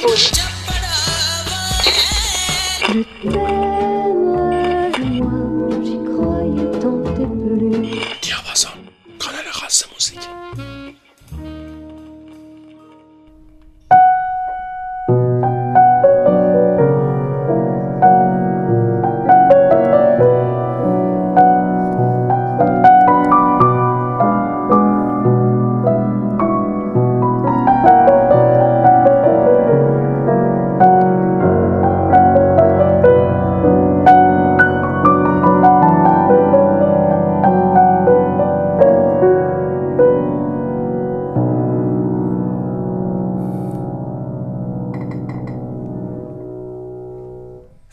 Push.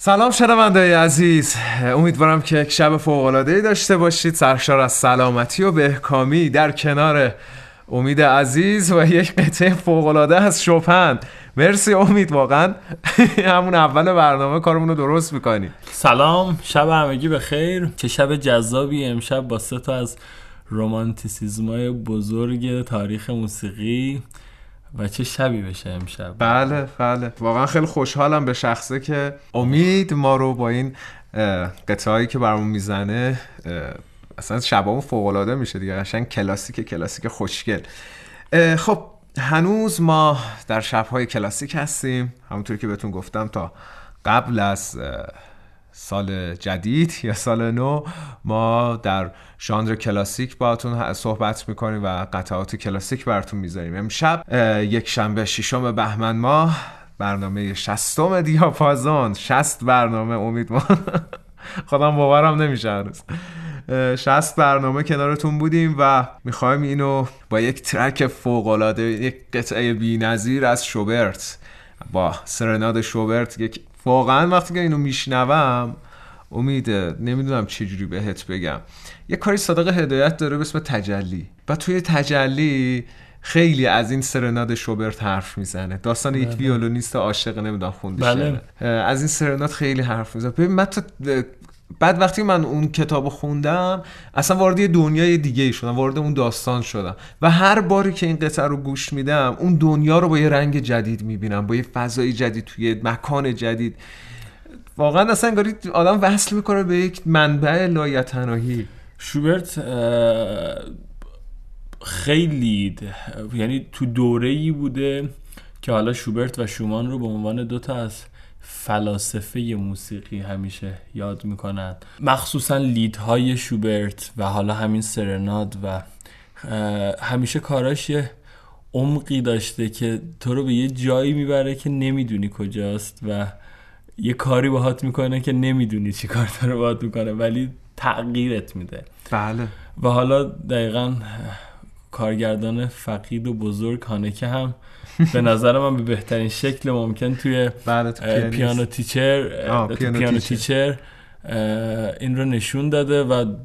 سلام شنونده عزیز. امیدوارم که یک شب فوق ای داشته باشید. سرشار از سلامتی و بهکامی در کنار امید عزیز و یک قطعه فوق العاده از شوپن. مرسی امید واقعا همون اول برنامه کارمون رو درست می‌کنی. سلام شب همگی به خیر. چه شب جذابی امشب با سه تا از رومانتیسیزمای بزرگ تاریخ موسیقی. و چه شبی بشه امشب؟ بله بله. واقعا خیلی خوشحالم به شخصه که امید ما رو با این قطعایی که برامون می‌زنه اصلا شبامون فوق العاده میشه دیگه. قشنگ کلاسیک کلاسیک خوشگل. خب هنوز ما در شبهای کلاسیک هستیم. همونطوری که بهتون گفتم تا قبل از سال جدید یا سال نو ما در ژانر کلاسیک باهاتون صحبت می‌کنیم و قطعات کلاسیک براتون می‌ذاریم. امشب یک شنبه ششم بهمن ماه برنامه شستم دیاپازون. شست برنامه امیدوارم خودم باورم نمیشه هنوز. شست برنامه کنارتون بودیم و می‌خوایم اینو با یک ترک فوق یک قطعه بی‌نظیر از شوبرت با سرناد شوبرت یک واقعا وقتی که اینو میشنوم امیده نمی‌دونم چجوری بهت بگم. یه کاری صادق هدایت داره به اسم تجلی. و توی تجلی خیلی از این سرناد شوبرت حرف می‌زنه. داستان یک بله. ویولونیست عاشق نمی‌دونم خونده بله. از این سرناد خیلی حرف می‌زنه. ببین من بعد وقتی من اون کتاب خوندم اصلا وارد دنیای دیگه ای شدم وارد اون داستان شدم. و هر باری که این قطعه رو گوش میدم اون دنیا رو با یه رنگ جدید می‌بینم با یه فضای جدید توی مکان جدید. واقعا اصلا انگاری آدم وصل می‌کنه به یک منبع لایتناهی. شوبرت خیلی یعنی تو دوره ای بوده که حالا شوبرت و شومان رو به عنوان دوتا از فلاسفه موسیقی همیشه یاد می‌کنن مخصوصا لیدهای شوبرت و حالا همین سرناد و همیشه کاراش یه عمقی داشته که تو رو به یه جایی می‌بره که نمی‌دونی کجاست و یه کاری باهات می‌کنه که نمی‌دونی چی کار داره باهات می‌کنه ولی تغییرت میده. بله. و حالا دقیقا کارگردان فقید و بزرگ هانکه هم به نظر من به بهترین شکل ممکن توی پیانو تیچر پیانو, تیچر. این رو نشون داده و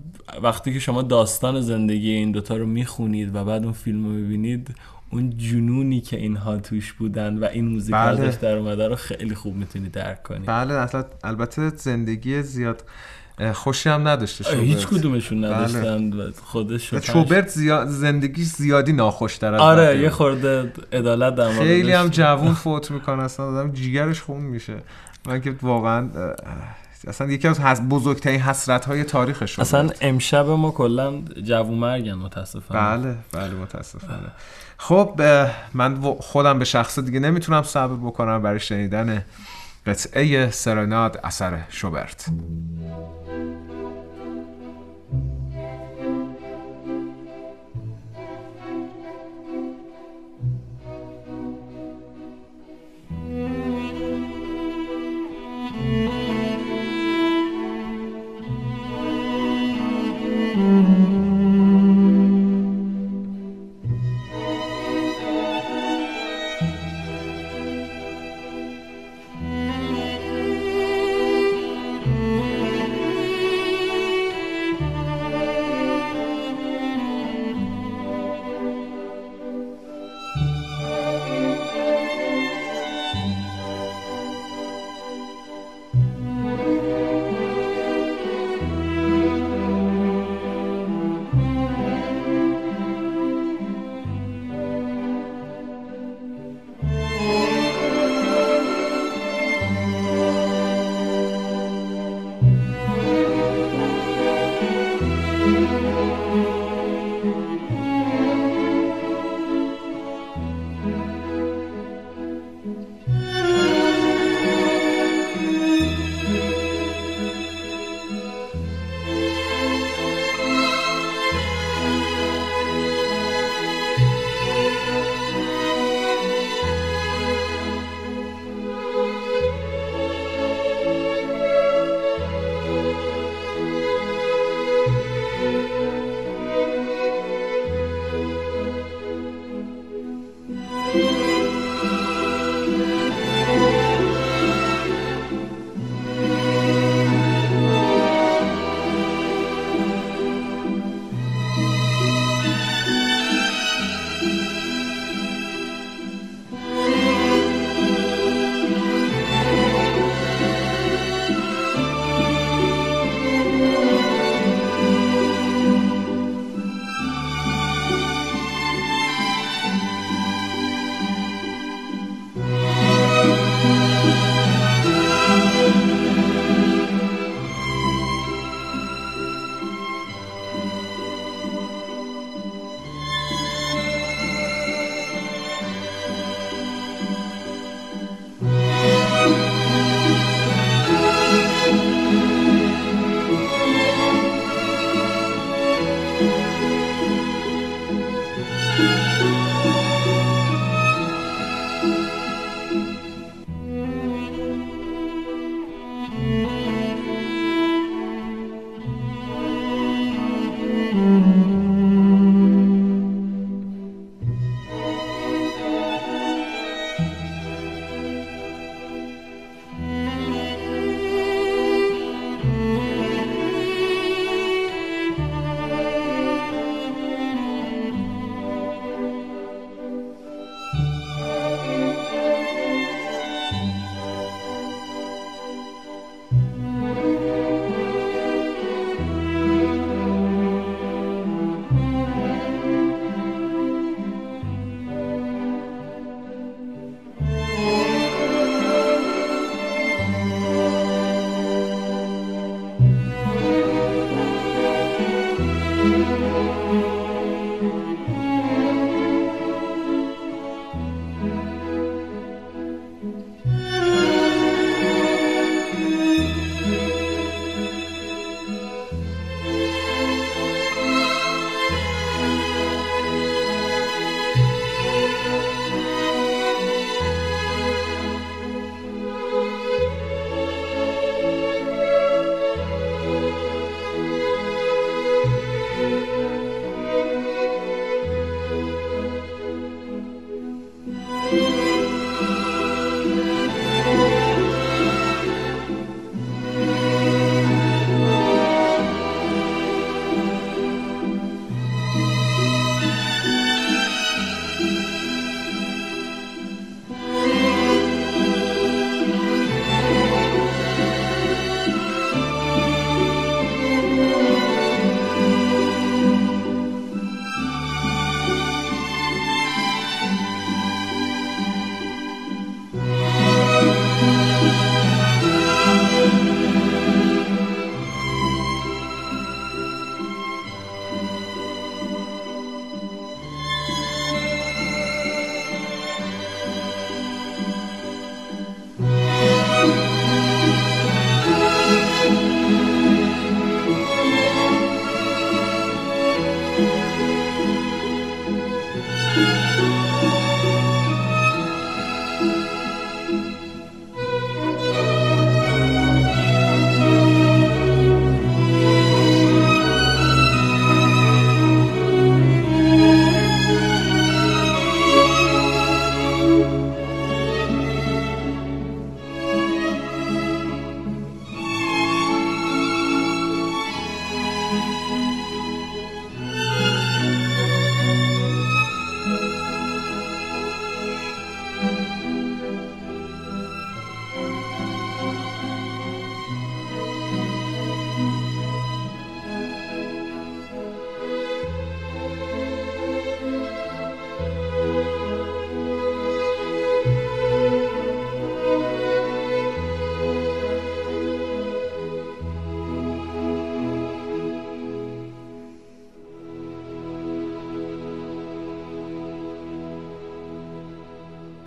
وقتی که شما داستان زندگی این دوتا رو می‌خونید و بعد اون فیلم رو می‌بینید اون جنونی که اینها توش بودن و این موزیک بله. ازش در اومده رو خیلی خوب می‌تونید درک کنید بله اصلا البته زندگی زیاد خوشی هم نداشته شوبرت. هیچ کدومشون بله. نداشتن بله. خودش شوبرت زیاد زندگی زیادی ناخوشتر از آره یه خورده عدالت در خیلی هم جوون فوت می‌کنه اصلا آدم جیگرش خون میشه. من که واقعا اصلا یکی از بزرگترین حسرت های تاریخش اصلا امشب ما کلا جوون مرگن متاسفانه. بله بله متاسفانه. خب من خودم به شخص دیگه نمی‌تونم صبر بکنم برای شنیدن قطعه سرناد اثر شوبرت.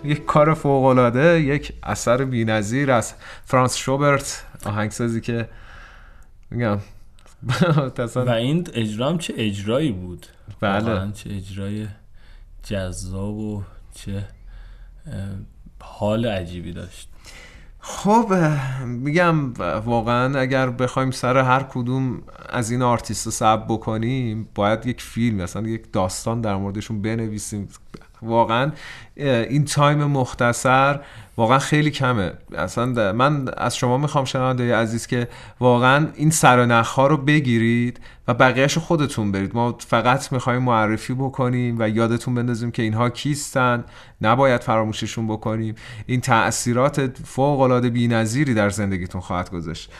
یک کار فوق العاده یک اثر بی‌نظیر از فرانس شوبرت آهنگسازی که میگم. و این اجرام چه اجرایی بود؟ بله. چه اجرای جذاب و چه حال عجیبی داشت. خب میگم واقعا اگر بخوایم سر هر کدوم از این آرتیست صحبت بکنیم باید یک فیلم مثلا یک داستان در موردشون بنویسیم. واقعا این تایم مختصر واقعا خیلی کمه. اصلا من از شما می‌خوام شنونده عزیز که واقعا این سر ها رو بگیرید و بقیهش خودتون برید. ما فقط می‌خوایم معرفی بکنیم و یادتون بندازیم که اینها کیستن. نباید فراموششون بکنیم. این تاثیرات فوق العاده بی‌نظیری در زندگیتون خواهد گذاشت.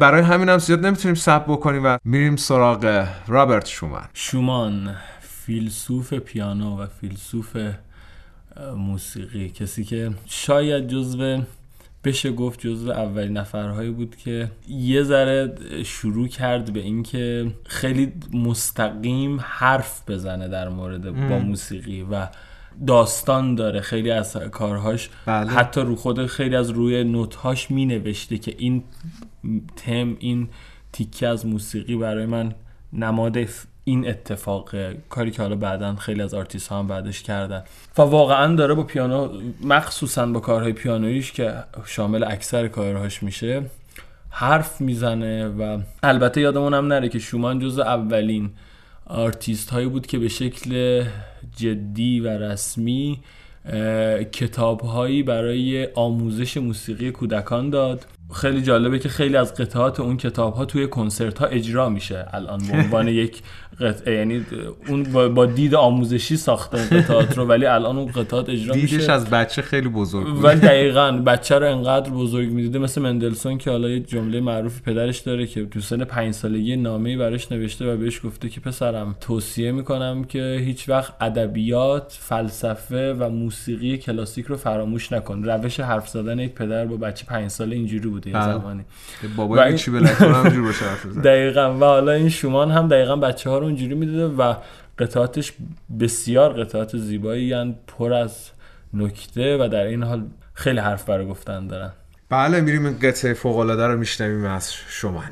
برای همین هم زیاد نمی‌تونیم سب بکنیم و میریم سراغ رابرت شومان. شومان. فیلسوف پیانو و فیلسوف موسیقی. کسی که شاید جزو بشه گفت جزو اولین نفرهایی بود که یه ذره شروع کرد به اینکه خیلی مستقیم حرف بزنه در مورد با موسیقی و داستان داره. خیلی از کارهاش بله. حتی رو خود خیلی از روی نوتهاش می نوشته که این تم این تیکه از موسیقی برای من نماد این اتفاق کاری که حالا بعدا خیلی از آرتیست ها هم بعدش کردن. و واقعا داره با پیانو مخصوصا با کارهای پیانویش که شامل اکثر کارهاش میشه حرف می‌زنه و البته یادمونم نره که شومان جز اولین آرتیست هایی بود که به شکل جدی و رسمی کتاب هایی برای آموزش موسیقی کودکان داد. خیلی جالبه که خیلی از قطعات اون کتاب ها توی کنسرت ها اجرا میشه. الان به عنوان یک قطعه یعنی اون با دید آموزشی ساخته قطعات رو ولی الان اون قطعات اجرا دیدش میشه. از بچه خیلی بزرگ بود. ولی دقیقا بچه رو انقدر بزرگ می‌دیده مثل مندلسون که حالا یه جمله معروف پدرش داره که تو سن پنج سالگی نامه براش نوشته و بهش گفته که پسرم توصیه می‌کنم که هیچ وقت ادبیات فلسفه و موسیقی کلاسیک رو فراموش نکن. روش حرف زدن یک پدر با بچه پنج ساله اینجوری بوده بله. زمانی. بابا چی همجور دقیقاً. و حالا این شومان هم دقیقاً بچه ها رو اونجوری می‌دیده و قطعاتش بسیار قطعات زیبایی یعنی پر از نکته و در این حال خیلی حرف برای گفتن دارن. بله میریم این قطعه فوق العاده رو میشنویم از شومان.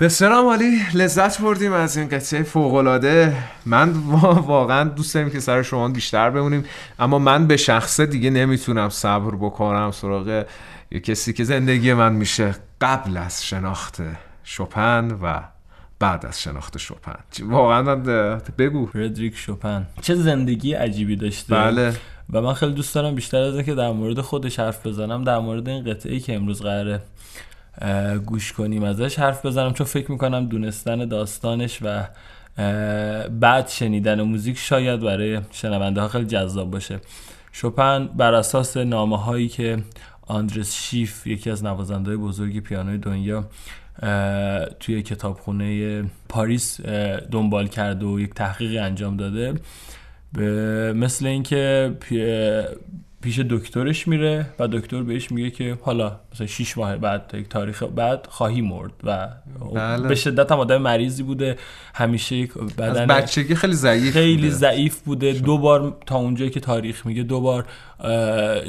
بسیار عالی لذت بردیم از این قطعه فوق العاده من واقعا دوست داریم که سر شما بیشتر بمونیم اما من به شخصه دیگه نمی‌تونم صبر بکنم. سراغ یه کسی که زندگی من میشه قبل از شناخت شپن و بعد از شناخت شپن. واقعا بگو. فردریک شپن. چه زندگی عجیبی داشته بله. و من خیلی دوست دارم بیشتر از اینکه در مورد خودش حرف بزنم در مورد این قطعه که امروز قراره. گوش کنیم ازش حرف بزنم چون فکر می‌کنم دونستن داستانش و بعد شنیدن موزیک شاید برای شنونده ها خیلی جذاب باشه. شپن بر اساس نامه هایی که آندرس شیف یکی از نوازنده بزرگ پیانوی دنیا توی کتابخونه پاریس دنبال کرده و یک تحقیقی انجام داده. مثل اینکه پیش دکترش میره و دکتر بهش میگه که حالا مثلا 6 ماه بعد یک تاریخ بعد خواهی مرد و بله. به شدت هم آدم مریضی بوده همیشه بدن از بچگی خیلی ضعیف خیلی بوده. ضعیف بوده دو بار تا اونجایی که تاریخ میگه دو بار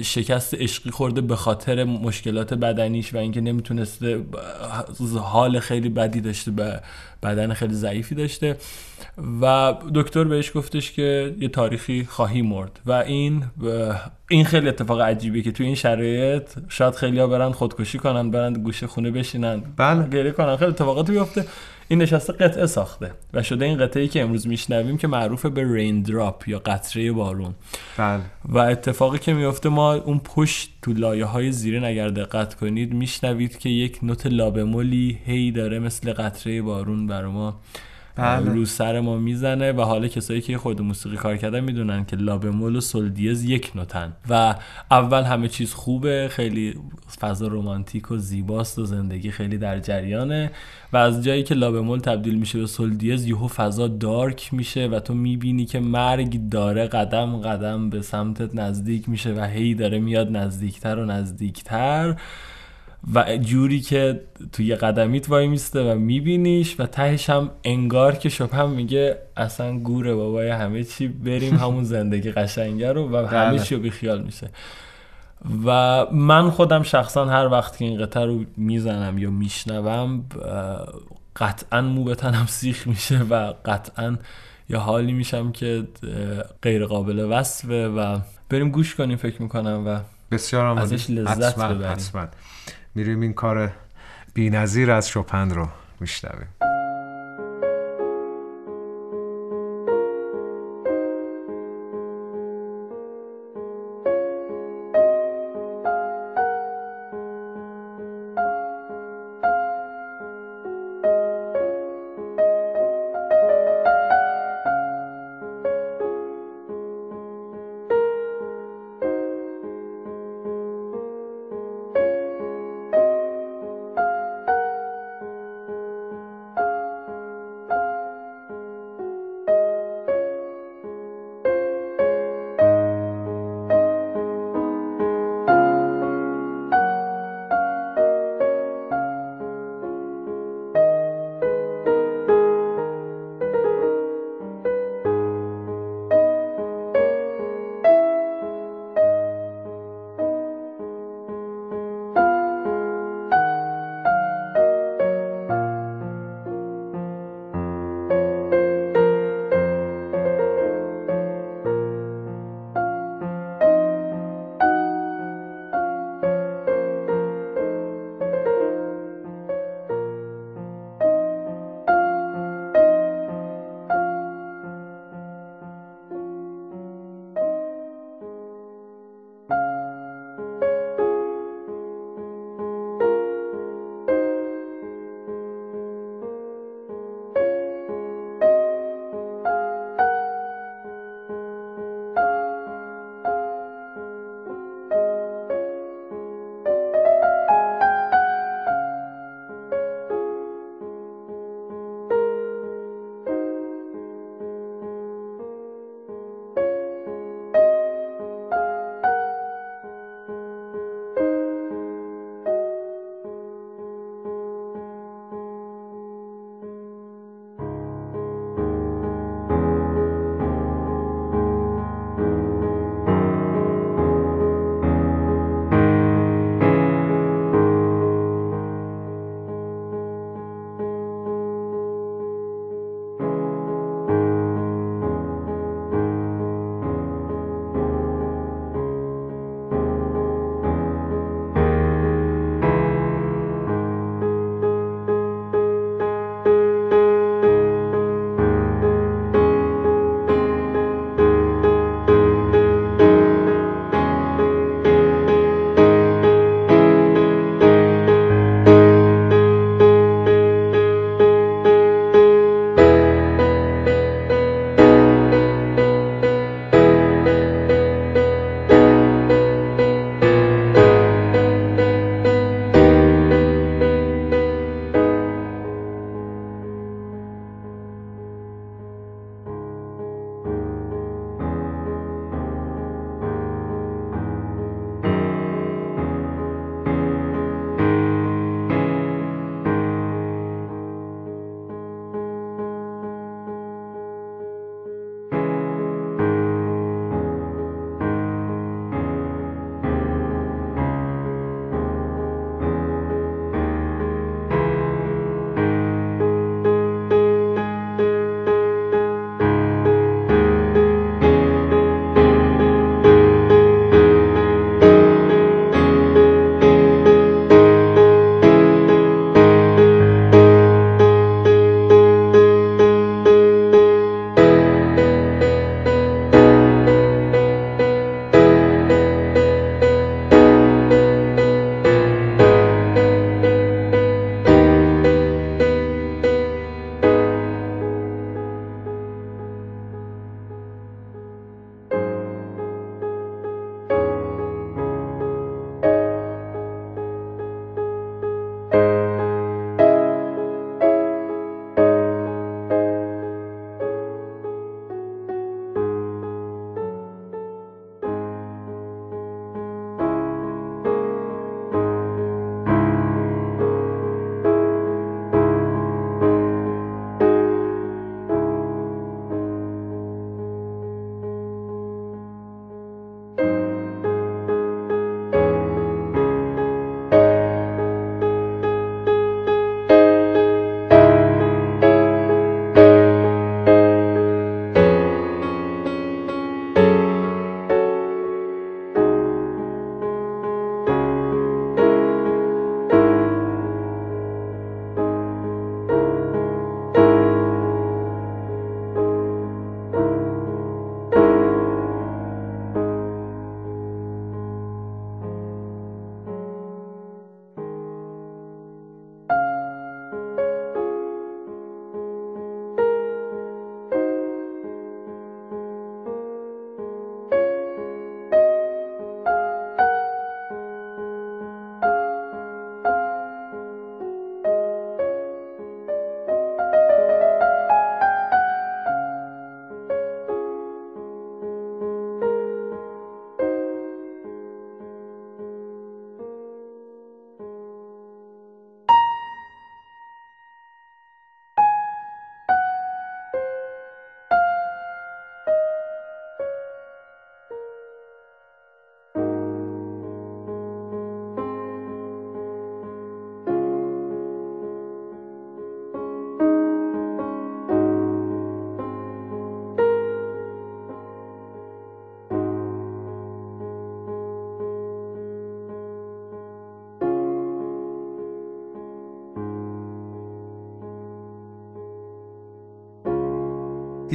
شکست عشقی خورده به خاطر مشکلات بدنیش و اینکه نمی‌تونسته حال خیلی بدی داشته به بدن خیلی ضعیفی داشته و دکتر بهش گفتش که یه تاریخی خواهی مرد و این این خیلی اتفاق عجیبه که توی این شرایط شاید خیلی ها برن خودکشی کنن برن گوشه خونه بشینن بله. گریه کنن خیلی اتفاقاتی بیفته. این نشسته قطعه ساخته و شده این قطعه که امروز میشنویم که معروف به رین دراپ یا قطره بارون. بله. و اتفاقی که میفته ما اون پشت تو لایه های زیرین اگر دقت کنید میشنوید که یک نوت لابمولی هی داره مثل قطره بارون بر ما بله. رو سر ما می‌زنه و حالا کسایی که خود موسیقی کار کردن می‌دونن که لابمول و سولدیز یک نوتن. و اول همه چیز خوبه خیلی فضا رومانتیک و زیباست و زندگی خیلی در جریانه. و از جایی که لابمول تبدیل میشه به سولدیز یهو فضا دارک میشه و تو می‌بینی که مرگ داره قدم قدم به سمتت نزدیک میشه و هی داره میاد نزدیکتر و نزدیکتر. و جوری که توی قدمیت وای میسته و میبینیش و تهش هم انگار که شپم میگه اصلا گوره بابای همه چی بریم همون زندگی قشنگه رو و همه بله. چی رو بیخیال میشه. و من خودم شخصا هر وقت که این قطعه رو می‌زنم یا میشنوم قطعا مو به تنم سیخ میشه و قطعا یا حالی میشم که غیر قابل وصفه و بریم گوش کنیم فکر می‌کنم و بسیار ازش لذت ببریم. میریم این کار بینظیر از شپن رو میشنویم.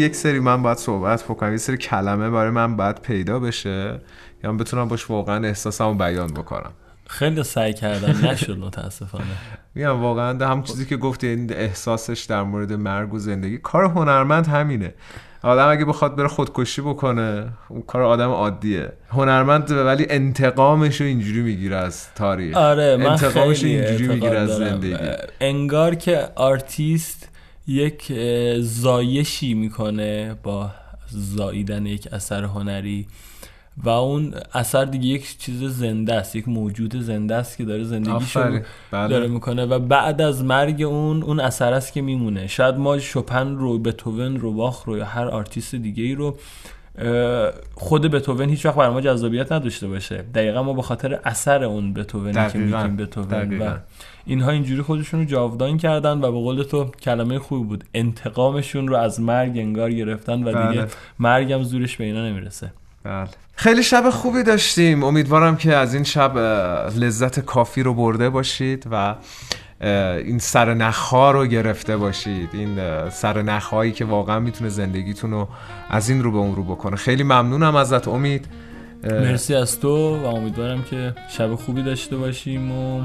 یک سری من باید صحبت بکنم. یک سری کلمه برای من باید پیدا بشه. یا من بتونم باش واقعا احساسمو بیان بکنم. خیلی سعی کردم. نشد متاسفانه. میگم واقعا هم چیزی که گفتی این احساسش در مورد مرگ و زندگی. کار هنرمند همینه. آدم اگه بخواد بره خودکشی بکنه اون کار آدم عادیه. هنرمند ولی انتقامش رو اینجوری می‌گیره از تاریخ. آره من انتقامش رو خیلی اینجوری می‌گیره از. زندگی. انگار که آرتیست یک زایشی می‌کنه با زاییدن یک اثر هنری و اون اثر دیگه یک چیز زنده است یک موجود زنده است که داره زندگیشو. بله. داره می‌کنه و بعد از مرگ اون اون اثر است که میمونه شاید ما شوپن رو بتوون رو باخ رو یا هر آرتیست دیگه ای رو خود بتوون هیچ وقت برای ما جذابیت نداشته باشه دقیقا ما به خاطر اثر اون بتوونی که. میگیم بتوون و. اینها اینجوری خودشون رو جاودان کردن و به قول تو کلمه خوبی بود انتقامشون رو از مرگ انگار گرفتن و دیگه بله. مرگم زورش به اینا نمی‌رسه بله. خیلی شب خوبی داشتیم امیدوارم که از این شب لذت کافی رو برده باشید و این سر نخها رو گرفته باشید. این سر نخهایی که واقعا می‌تونه زندگیتون رو از این رو به اون رو بکنه. خیلی ممنونم ازت امید. مرسی از تو و امیدوارم که شب خوبی داشته باشیم و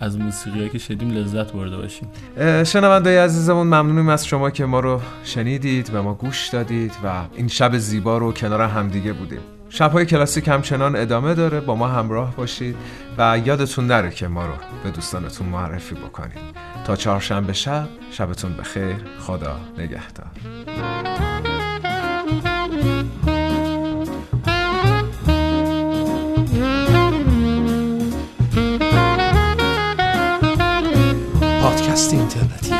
از موسیقی که شدیم لذت برده باشیم. اه، شنوندای عزیزمون ممنونیم از شما که ما رو شنیدید و ما گوش دادید و این شب زیبا رو کنار همدیگه بودیم. شبهای کلاسیک همچنان ادامه داره. با ما همراه باشید و یادتون نره که ما رو به دوستانتون معرفی بکنید. تا چهارشنبه شب شبتون بخیر. خدا نگهدار. پادکست اینترنتی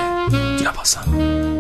دیاباسم